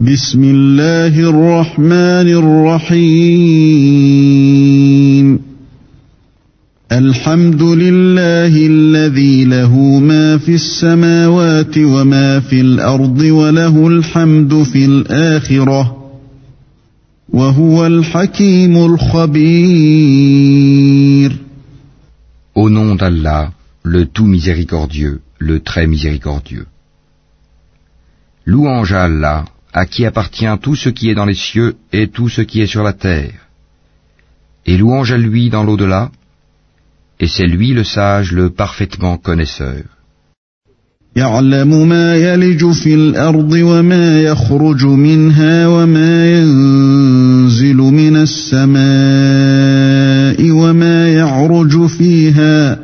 بسم الله الرحمن الرحيم الحمد لله الذي له ما في السماوات وما في الأرض وله الحمد في الآخرة وهو الحكيم الخبير Au nom d'Allah, le tout miséricordieux, le très miséricordieux. Louange à Allah, à qui appartient tout ce qui est dans les cieux et tout ce qui est sur la terre. Et louange à lui dans l'au-delà, et c'est lui le sage, le parfaitement connaisseur. يعلم ما يلج في الأرض وما يخرج منها وما ينزل من السماء وما يعرج فيها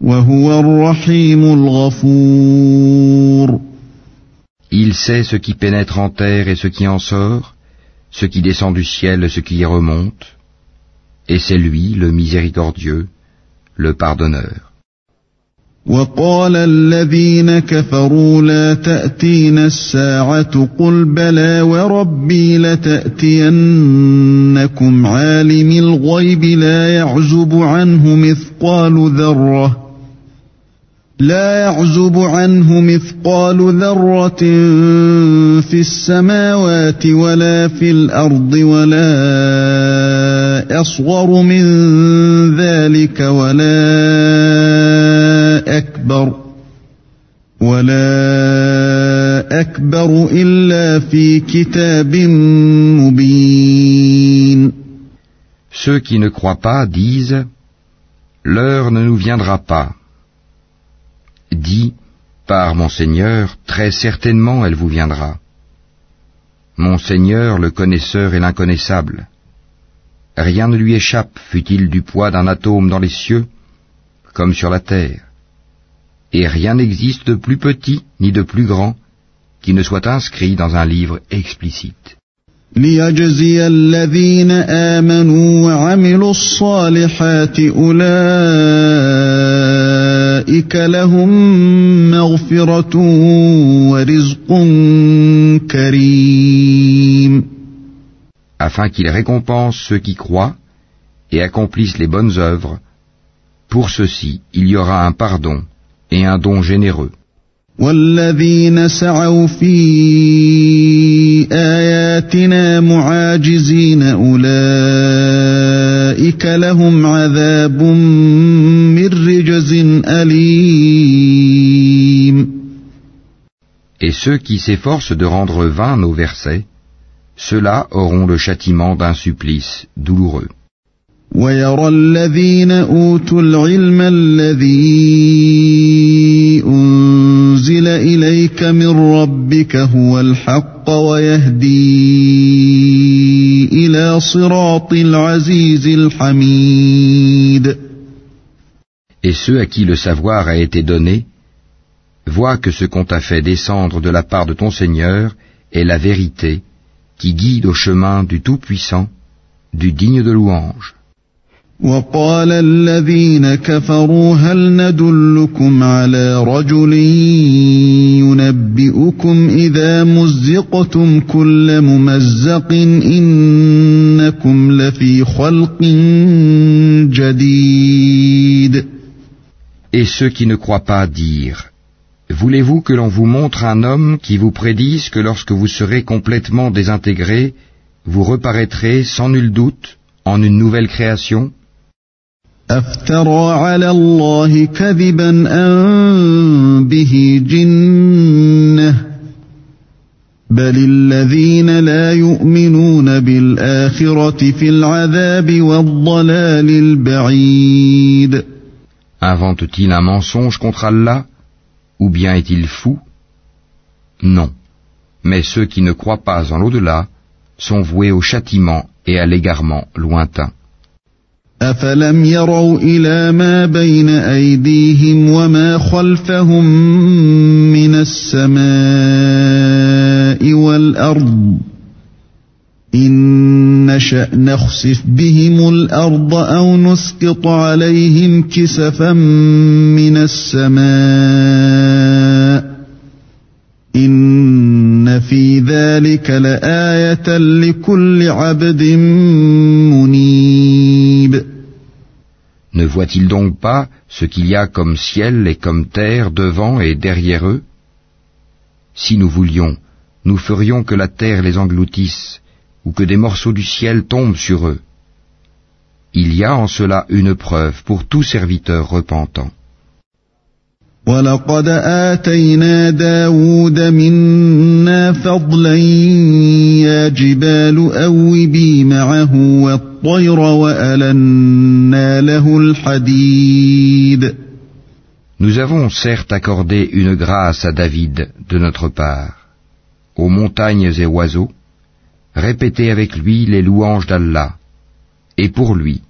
وهو الرحيم الغفور Il sait ce qui pénètre en terre et ce qui en sort, ce qui descend du ciel et ce qui y remonte, et c'est lui le miséricordieux, le pardonneur. وقال الذين كفروا لا تأتينا الساعة قل بلى وربي لتأتينكم عالم الغيب لا يعزب عنه مثقال ذرة لا يعزب عنه مثقال ذرة في السماوات ولا في الأرض ولا أصغر من ذلك ولا أكبر ولا أكبر إلا في كتاب مبين Ceux qui ne croient pas disent L'heure ne nous viendra pas. Dis, par mon Seigneur, très certainement elle vous viendra. Mon Seigneur, le connaisseur et l'inconnaissable. Rien ne lui échappe, fût-il du poids d'un atome dans les cieux, comme sur la terre. Et rien n'existe de plus petit ni de plus grand qui ne soit inscrit dans un livre explicite. ليجزي الذين آمنوا وعملوا الصالحات أولئك لهم مغفرة ورزق كريم afin qu'il récompense ceux qui croient et accomplissent les bonnes œuvres. Pour ceux-ci, il y aura un pardon et un don généreux. والذين سعوا في آياتنا معاجزين أولئك لهم عذاب من رجز أليم Et ceux qui s'efforcent de rendre vains nos versets, ceux-là auront le châtiment d'un supplice douloureux. ويرى الذين أوتوا العلم الذي أنزل إليك من ربك هو الحق ويهدي إلى صراط العزيز الحميد Et ceux à qui le savoir a été donné, voient que ce qu'on t'a fait descendre de la part de ton Seigneur est la vérité, qui guide au chemin du Tout-Puissant, du digne de louange. وقال الذين كفروا هل ندلكم على رجل ينبئكم إذا مزقتم كل ممزق إنكم لفي خلق جديد Et ceux qui ne croient pas dirent, Voulez-vous que l'on vous montre un homme qui vous prédise que lorsque vous serez complètement désintégré, vous reparaîtrez sans nul doute en une nouvelle création? Invente-t-il un mensonge contre Allah Ou bien est-il fou Non. Mais ceux qui ne croient pas en l'au-delà sont voués au châtiment et à l'égarement lointain. أفلم يروا إلى ما بين أيديهم وما خلفهم من السماء والأرض إن نشأ نخسف بهم الأرض أو نسقط عليهم كسفا من السماء إن إن في ذلك لآية لكل عبد منيب Ne voit-il donc pas ce qu'il y a comme ciel et comme terre devant et derrière eux Si nous voulions, nous ferions que la terre les engloutisse, ou que des morceaux du ciel tombent sur eux. Il y a en cela une preuve pour tout serviteur repentant. Nous avons certes accordé une grâce à David de notre part, aux montagnes et oiseaux, répétez avec lui les louanges d'Allah, et pour lui,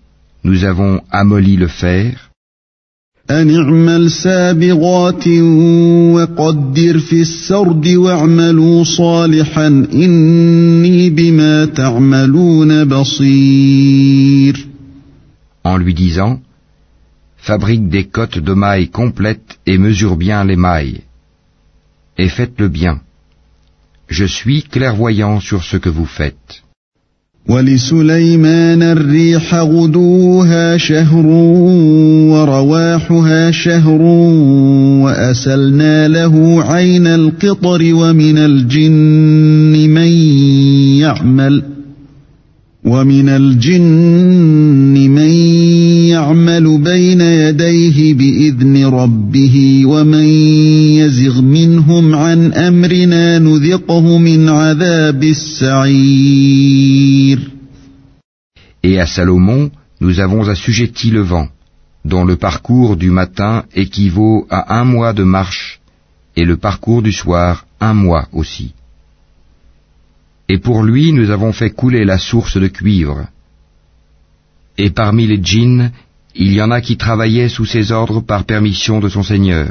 nous avons amolli le fer, en lui disant Fabrique des cotes de mailles complètes et mesure bien les mailles, et faites-le bien. Je suis clairvoyant sur ce que vous faites. ولسليمان الريح غدوها شهر ورواحها شهر وأسلنا له عين القطر ومن الجن من يعمل ومن الجن من يعمل بين يديه بإذن ربه ومن يزغ منهم عن أمرنا نذقه من عذاب السعير Et à Salomon, nous avons assujetti le vent, dont le parcours du matin équivaut à un mois de marche, et le parcours du soir un mois aussi. Et pour lui nous avons fait couler la source de cuivre. Et parmi les djinns, il y en a qui travaillaient sous ses ordres par permission de son Seigneur.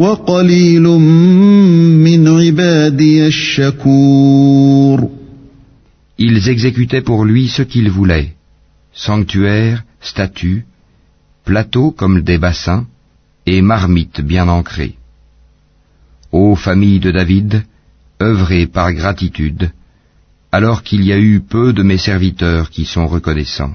وقليل من عبادي الشكور Ils exécutaient pour lui ce qu'ils voulaient, sanctuaires, statues, plateaux comme des bassins, et marmites bien ancrées. Ô famille de David, œuvrez par gratitude, alors qu'il y a eu peu de mes serviteurs qui sont reconnaissants.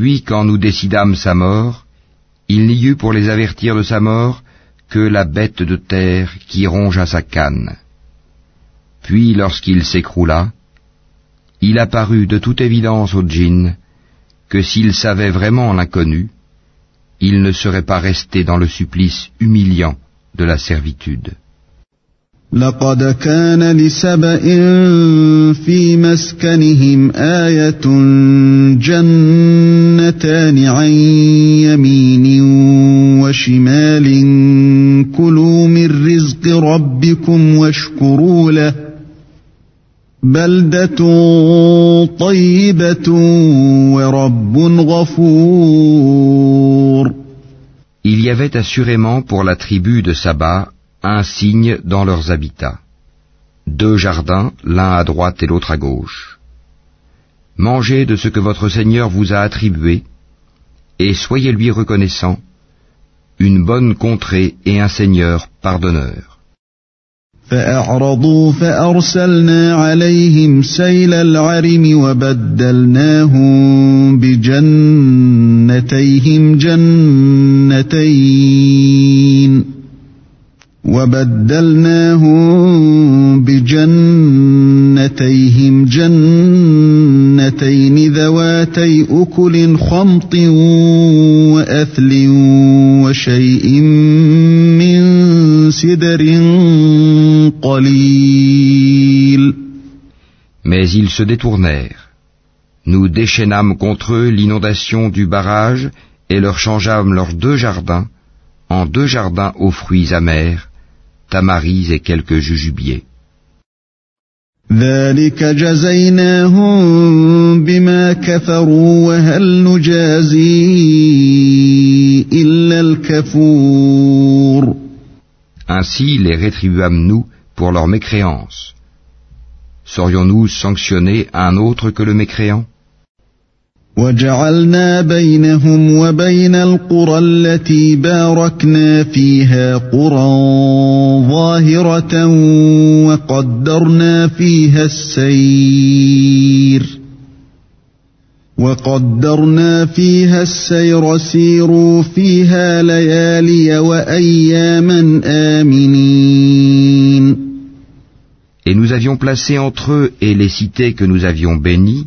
Puis quand nous décidâmes sa mort, il n'y eut pour les avertir de sa mort que la bête de terre qui rongea sa canne. Puis lorsqu'il s'écroula, il apparut de toute évidence aux djinns que s'ils savaient vraiment l'inconnu, ils ne seraient pas restés dans le supplice humiliant de la servitude. لقد كان لسبإ في مسكنهم آية جنتان عن يمين وشمال كلوا من رزق ربكم واشكروا له Il y avait assurément pour la tribu de Saba un signe dans leurs habitats. Deux jardins, l'un à droite et l'autre à gauche. Mangez de ce que votre Seigneur vous a attribué, et soyez lui reconnaissant, une bonne contrée et un Seigneur pardonneur. فأعرضوا فأرسلنا عليهم سيل العرم وبدلناهم بجنتيهم جنتين وبدلناهم جنتيهم جنتين ذواتي أكل خمط وأثل وشيء من سدر قليل Mais ils se détournèrent. Nous déchaînâmes contre eux l'inondation du barrage et leur changeâmes leurs deux jardins en deux jardins aux fruits amers, tamaris et quelques jujubiers. Ainsi les rétribuâmes-nous pour leur mécréance. Serions-nous sanctionnés un autre que le mécréant? وجعلنا بينهم وبين القرى التي باركنا فيها قرى ظاهرة وقدرنا فيها السير وقدرنا فيها السير سيروا فيها ليالي وأياما آمنين. Et nous avions placé entre eux et les cités que nous avions bénies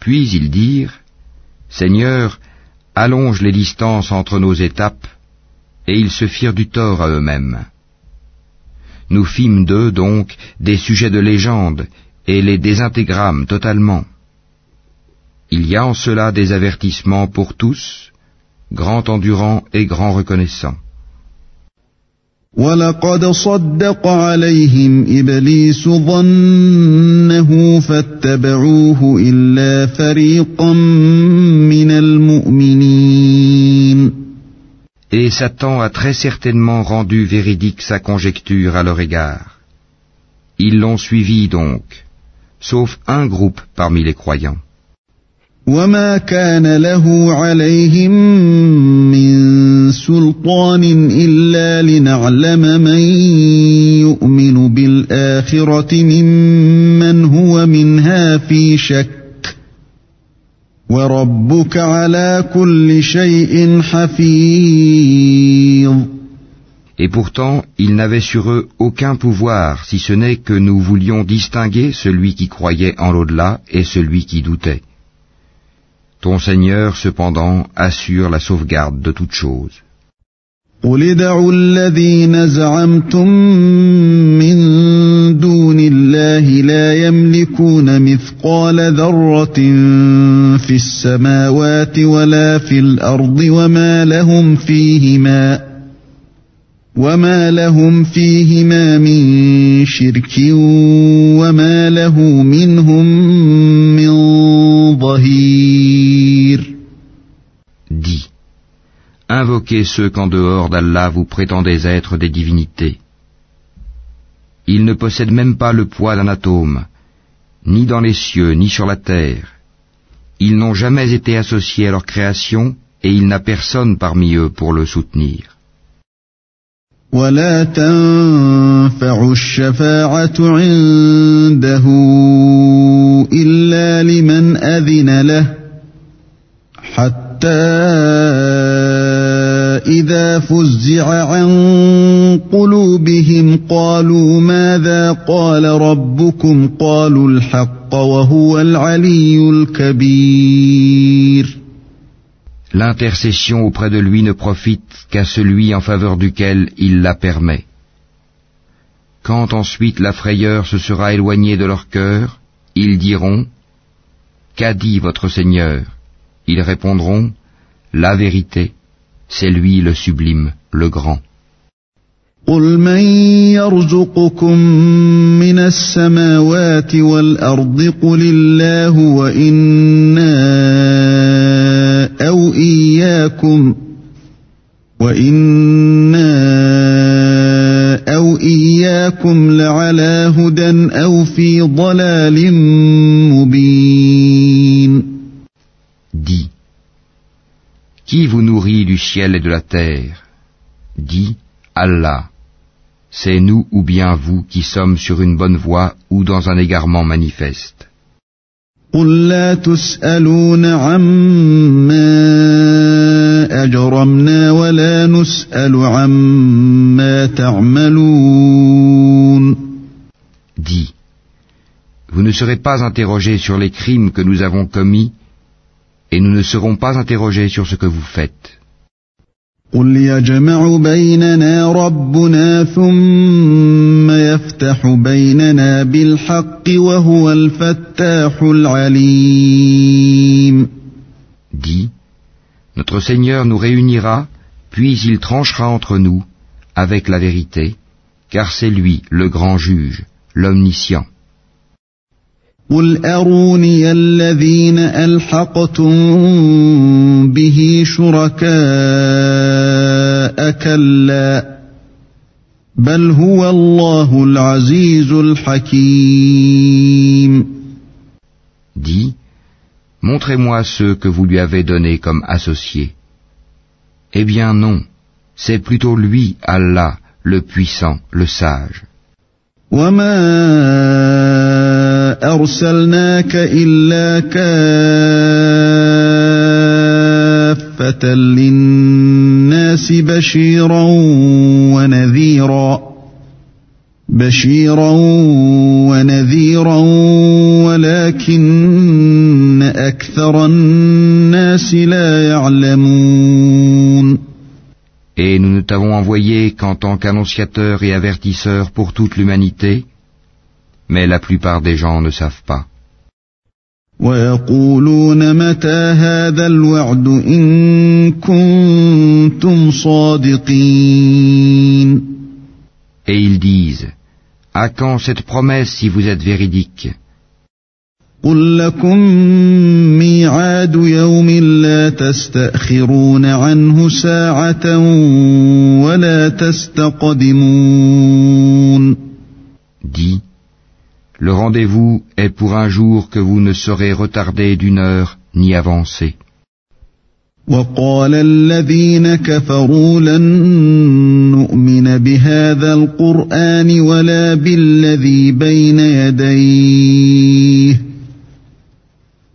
Puis ils dirent, Seigneur, allonge les distances entre nos étapes, et ils se firent du tort à eux-mêmes. Nous fîmes d'eux donc des sujets de légende, et les désintégrâmes totalement. Il y a en cela des avertissements pour tous, grand endurant et grand reconnaissant. ولقد صدق عليهم إبليس ظنه فاتبعوه إلا فريقا من المؤمنين Et Satan a très certainement rendu véridique sa conjecture à leur égard. Ils l'ont suivi donc, sauf un groupe parmi les croyants. وما كان له عليهم من سلطان إلا لنعلم من يؤمن بالآخرة ممن هو منها في شك وربك على كل شيء حفيظ Et pourtant, ils n'avaient sur eux aucun pouvoir, si ce n'est que nous voulions distinguer celui qui croyait en l'au-delà et celui qui doutait. Ton Seigneur, cependant, assure la sauvegarde de toutes choses. قل ادعوا الذين زعمتم من دون الله لا يملكون مثقال ذرة في السماوات ولا في الأرض وما لهم فيهما وما لهم فيهما من شرك وما له منهم من ظهير Invoquez ceux qu'en dehors d'Allah vous prétendez être des divinités. Ils ne possèdent même pas le poids d'un atome, ni dans les cieux, ni sur la terre. Ils n'ont jamais été associés à leur création, et il n'a personne parmi eux pour le soutenir. إذا فزع عن قلوبهم قالوا ماذا قال ربكم قالوا الحق وهو العلي الكبير L'intercession auprès de lui ne profite qu'à celui en faveur duquel il la permet. Quand ensuite la frayeur se sera éloignée de leur cœur, ils diront Qu'a dit votre Seigneur Ils répondront La vérité. C'est lui le sublime, le grand. قل من يرزقكم من السماوات والأرض قل الله وإنا أو إياكم وإنا أو إياكم لعلى هدى أو في ضلال مبين Dis, qui vous du ciel et de la terre Dis, Allah. C'est nous ou bien vous qui sommes sur une bonne voie ou dans un égarement manifeste. قل لا تسألون عما أجرمنا ولا نسأل عما تعملون Dis, vous ne serez pas interrogés sur les crimes que nous avons commis et nous ne serons pas interrogés sur ce que vous faites. قل يجمع بيننا ربنا ثم يفتح بيننا بالحق وهو الفتاح العليم Dis, notre Seigneur nous réunira, puis il tranchera entre nous avec la vérité, car c'est lui le grand juge, l'omniscient. قل أروني الذين ألحقتم به شركاء كلا بل هو الله العزيز الحكيم Dis, montrez-moi ceux que vous lui avez donnés comme associés. Eh bien non, c'est plutôt lui, Allah, le puissant, le sage. وما أرسلناك إلا كافة للناس بشيرا ونذيرا بشيرا ونذيرا ولكن أكثر الناس لا يعلمون nous t'avons envoyé qu'en tant qu'annonciateur et avertisseur pour toute l'humanité, mais la plupart des gens ne savent pas. Et ils disent, à quand cette promesse si vous êtes véridique? قل لكم ميعاد يوم لا تستأخرون عنه ساعة ولا تستقدمون Dis, le rendez-vous est pour un jour que vous ne saurez retarder d'une heure ni avancer. وقال الذين كفروا لن نؤمن بهذا القرآن ولا بالذي بين يديه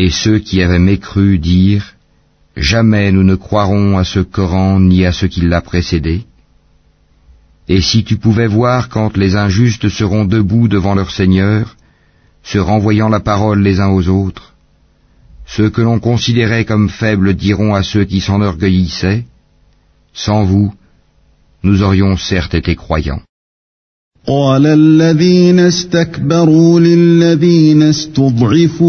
Et ceux qui avaient mécru dirent, Jamais nous ne croirons à ce Coran ni à ce qui l'a précédé. Et si tu pouvais voir quand les injustes seront debout devant leur Seigneur, se renvoyant la parole les uns aux autres, ceux que l'on considérait comme faibles diront à ceux qui s'enorgueillissaient, Sans vous, nous aurions certes été croyants. قال الذين استكبروا للذين استضعفوا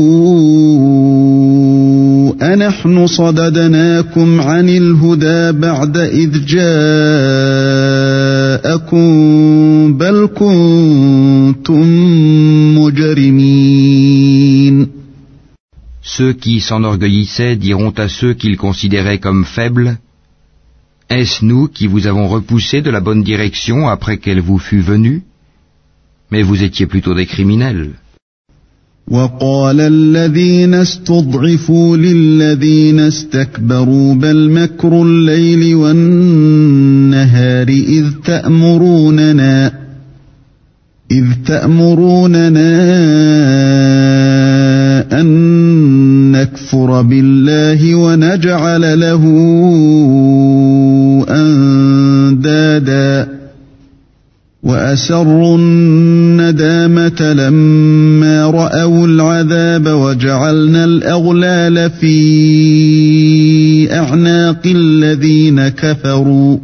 أنحن صددناكم عن الهدى بعد إذ جاءكم بل كنتم مجرمين Ceux qui s'enorgueillissaient diront à ceux qu'ils considéraient comme faibles, Est-ce nous qui vous avons repoussé de la bonne direction après qu'elle vous fût venue Mais vous étiez plutôt des criminels. وقال الذين استضعفوا للذين استكبروا بل مكر الليل والنهار إذ تأمروننا إذ تأمروننا أن نكفر بالله ونجعل له وأسروا الندامة لما رأوا العذاب وجعلنا الأغلال في بأعناق الذين كفروا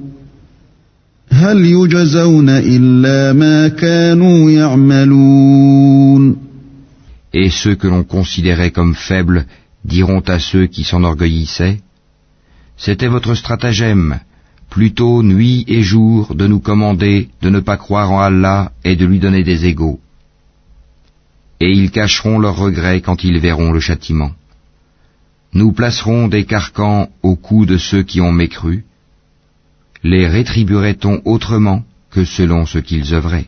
هل يجزون إلا ما كانوا يعملون Et ceux que l'on considérait comme faibles diront à ceux qui s'enorgueillissaient, C'était votre stratagème, plutôt nuit et jour de nous commander de ne pas croire en Allah et de lui donner des égaux. Et ils cacheront leurs regrets quand ils verront le châtiment. Nous placerons des carcans au cou de ceux qui ont mécru. Les rétribuerait-on autrement que selon ce qu'ils œuvraient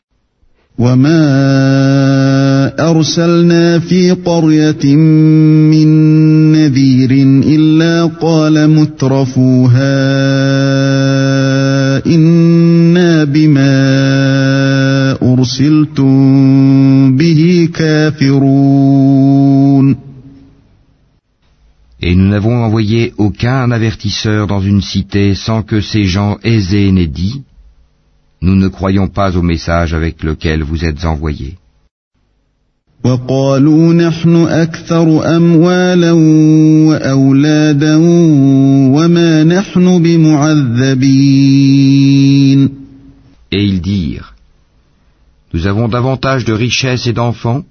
Et nous n'avons envoyé aucun avertisseur dans une cité sans que ces gens aisés n'aient dit Nous ne croyons pas au message avec lequel vous êtes envoyés. وقالوا نحن أكثر أموالا وأولادا وما نحن بمعذبين Et ils dirent Nous avons davantage de richesses et d'enfants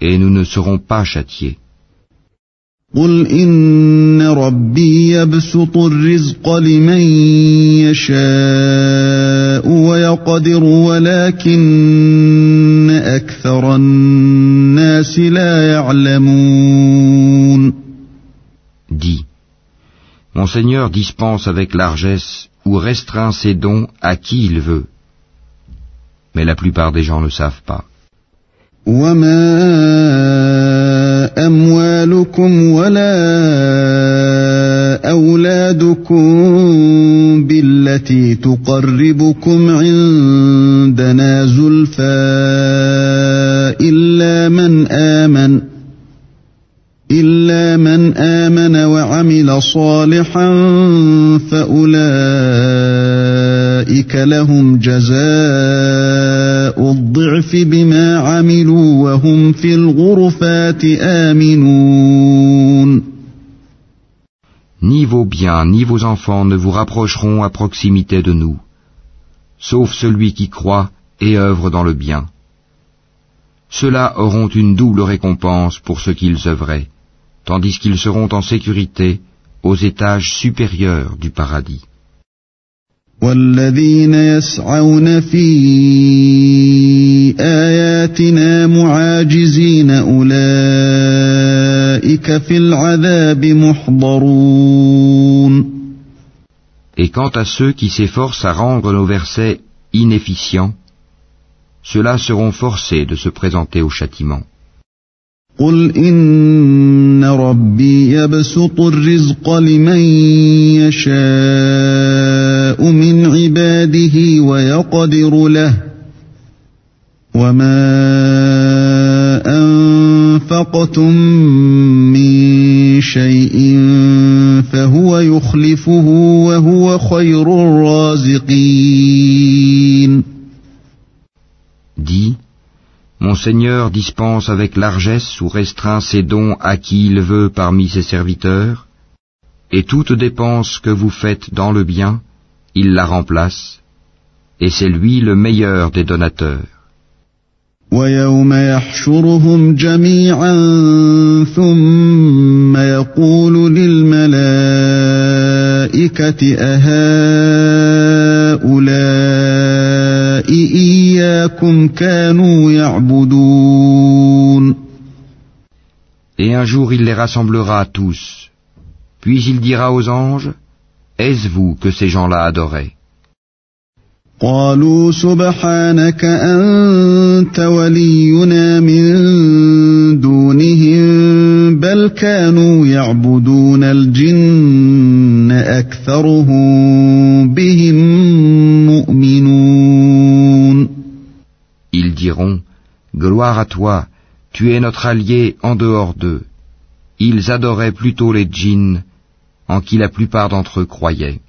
et nous ne serons pas châtiés. قل إن ربي يبسط الرزق لمن يشاء ويقدر ولكن أكثر Dis, Mon Seigneur dispense avec largesse ou restreint ses dons à qui il veut. Mais la plupart des gens ne savent pas. أموالكم ولا أولادكم بالتي تقربكم عندنا زلفى إلا من آمن إلا من آمن وعمل صالحا فأولئك لهم جزاء الضعف بما عملوا وهم في الغرفات آمنون Ni vos biens ni vos enfants ne vous rapprocheront à proximité de nous, sauf celui qui croit et œuvre dans le bien. Ceux-là auront une double récompense pour ce qu'ils œuvraient tandis qu'ils seront en sécurité aux étages supérieurs du paradis. Et quant à ceux qui s'efforcent à rendre nos versets inefficients, ceux-là seront forcés de se présenter au châtiment. قل إن ربي يبسط الرزق لمن يشاء من عباده ويقدر له وما أنفقتم من شيء فهو يخلفه وهو خير الرازقين Mon Seigneur dispense avec largesse ou restreint ses dons à qui il veut parmi ses serviteurs, et toute dépense que vous faites dans le bien, il la remplace, et c'est lui le meilleur des donateurs. Et un jour il les rassemblera tous. Puis il dira aux anges, Est-ce vous que ces gens-là adoraient? Gloire à toi, tu es notre allié en dehors d'eux. Ils adoraient plutôt les djinns, en qui la plupart d'entre eux croyaient.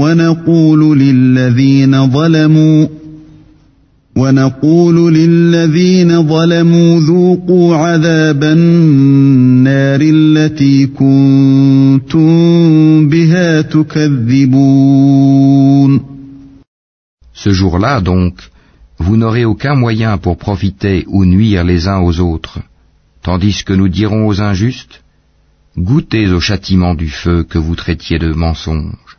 ونقول للذين ظلموا ذوقوا عذاب النار التي كنتم بها تكذبون Ce jour-là donc, vous n'aurez aucun moyen pour profiter ou nuire les uns aux autres, tandis que nous dirons aux injustes, goûtez au châtiment du feu que vous traitiez de mensonge.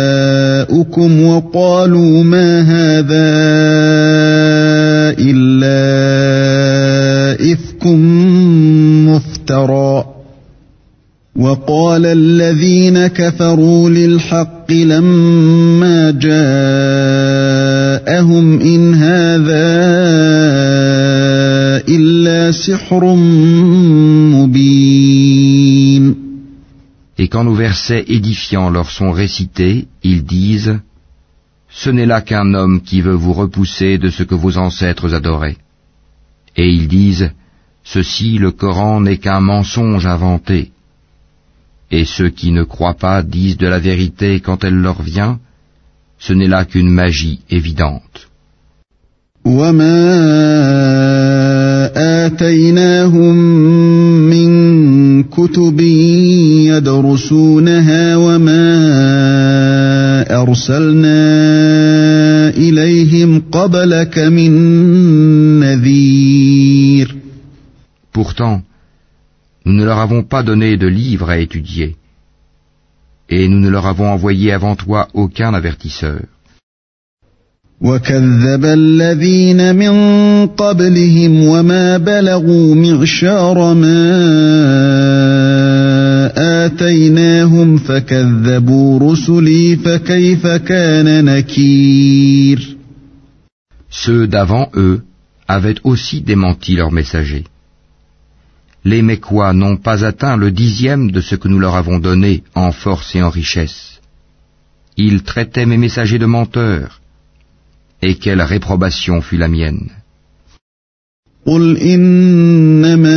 وقالوا ما هذا إلا إفك مفترى. وقال الذين كفروا للحق لما جاءهم إن هذا إلا سحر quand nos versets édifiants leur sont récités, ils disent Ce n'est là qu'un homme qui veut vous repousser de ce que vos ancêtres adoraient. Et ils disent Ceci, le Coran n'est qu'un mensonge inventé. Et ceux qui ne croient pas disent de la vérité quand elle leur vient, ce n'est là qu'une magie évidente. وما آتيناهم من كتب أرسلنا إليهم قبلك من نذير Pourtant, nous ne leur avons pas donné de livres à étudier, et nous ne leur avons envoyé avant toi aucun avertisseur. وكذب الذين من قبلهم وما بلغوا معشار ما آتيناهم فكذبوا رسلي فكيف كان نكير Ceux d'avant eux avaient aussi démenti leurs messagers. Les Mécois n'ont pas atteint le dixième de ce que nous leur avons donné en force et en richesse. Ils traitaient mes messagers de menteurs. Et quelle réprobation fut la mienne. قل إنما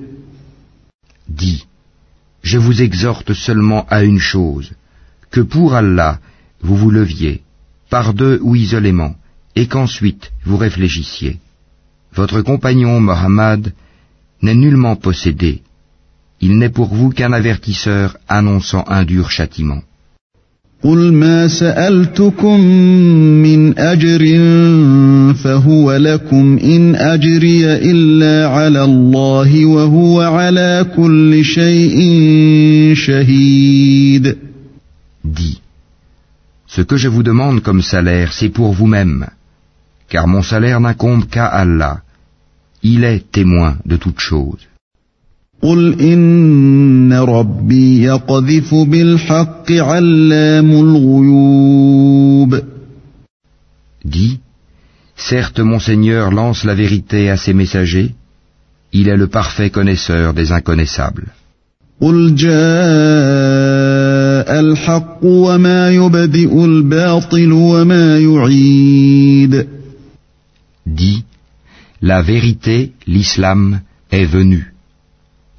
Je vous exhorte seulement à une chose, que pour Allah vous vous leviez, par deux ou isolément, et qu'ensuite vous réfléchissiez. Votre compagnon Mohammed n'est nullement possédé, il n'est pour vous qu'un avertisseur annonçant un dur châtiment. قل ما سألتكم من أجر فهو لكم إن أجري إلا على الله وهو على كل شيء شهيد Dis, ce que je vous demande comme salaire, c'est pour vous-même, car mon salaire n'incombe qu'à Allah. Il est témoin de toutes choses. قل إن ربي يقذف بالحق علام الغيوب Dis, certes mon Seigneur lance la vérité à ses messagers, il est le parfait connaisseur des inconnaissables. قل جاء الحق وما يبدئ الباطل وما يعيد Dis, la vérité, l'islam, est venu,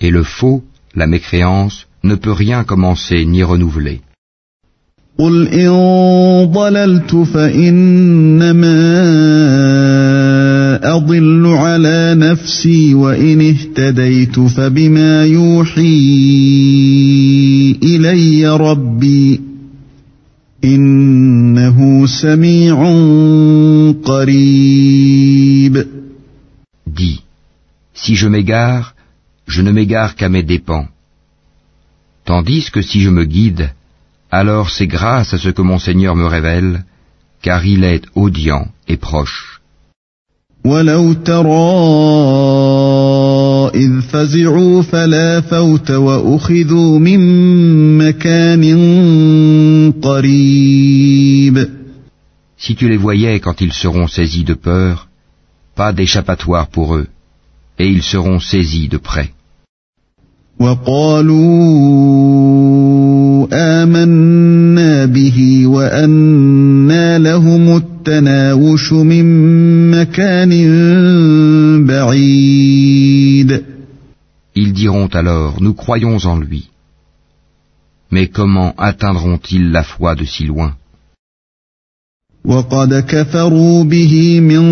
et le faux, la mécréance, ne peut rien commencer ni renouveler. قل إن ضللت فإنما أضل على نفسي وإن اهتديت فبما يوحي إلي ربي إنه سميع قريب Dis, Si je m'égare, je ne m'égare qu'à mes dépens. Tandis que si je me guide, alors c'est grâce à ce que mon Seigneur me révèle, car il est audient et proche. ولو ترى إذ فزعوا فلا فوت وأخذوا من مكان قريب Si tu les voyais quand ils seront saisis de peur, pas d'échappatoire pour eux, et ils seront saisis de près. وقالوا آمنا به وأنا لهم التناوش من مكان بعيد Ils diront alors, nous croyons en lui. Mais comment atteindront-ils la foi de si loin وقد كفروا به من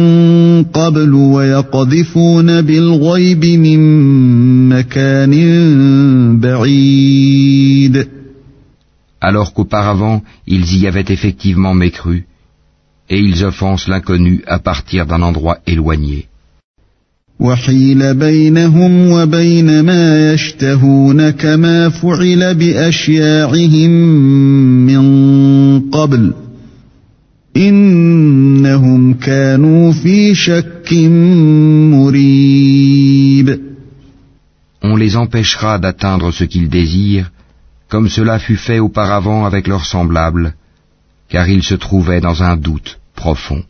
قبل ويقذفون بالغيب من مكان بعيد Alors qu'auparavant ils y avaient effectivement mécru, et ils offensent l'inconnu à partir d'un endroit éloigné. وحيل بينهم وبين ما يشتهون كما فعل بأشياعهم من قبل إنهم كانوا في شك مريب On les empêchera d'atteindre ce qu'ils désirent, comme cela fut fait auparavant avec leurs semblables, car ils se trouvaient dans un doute profond.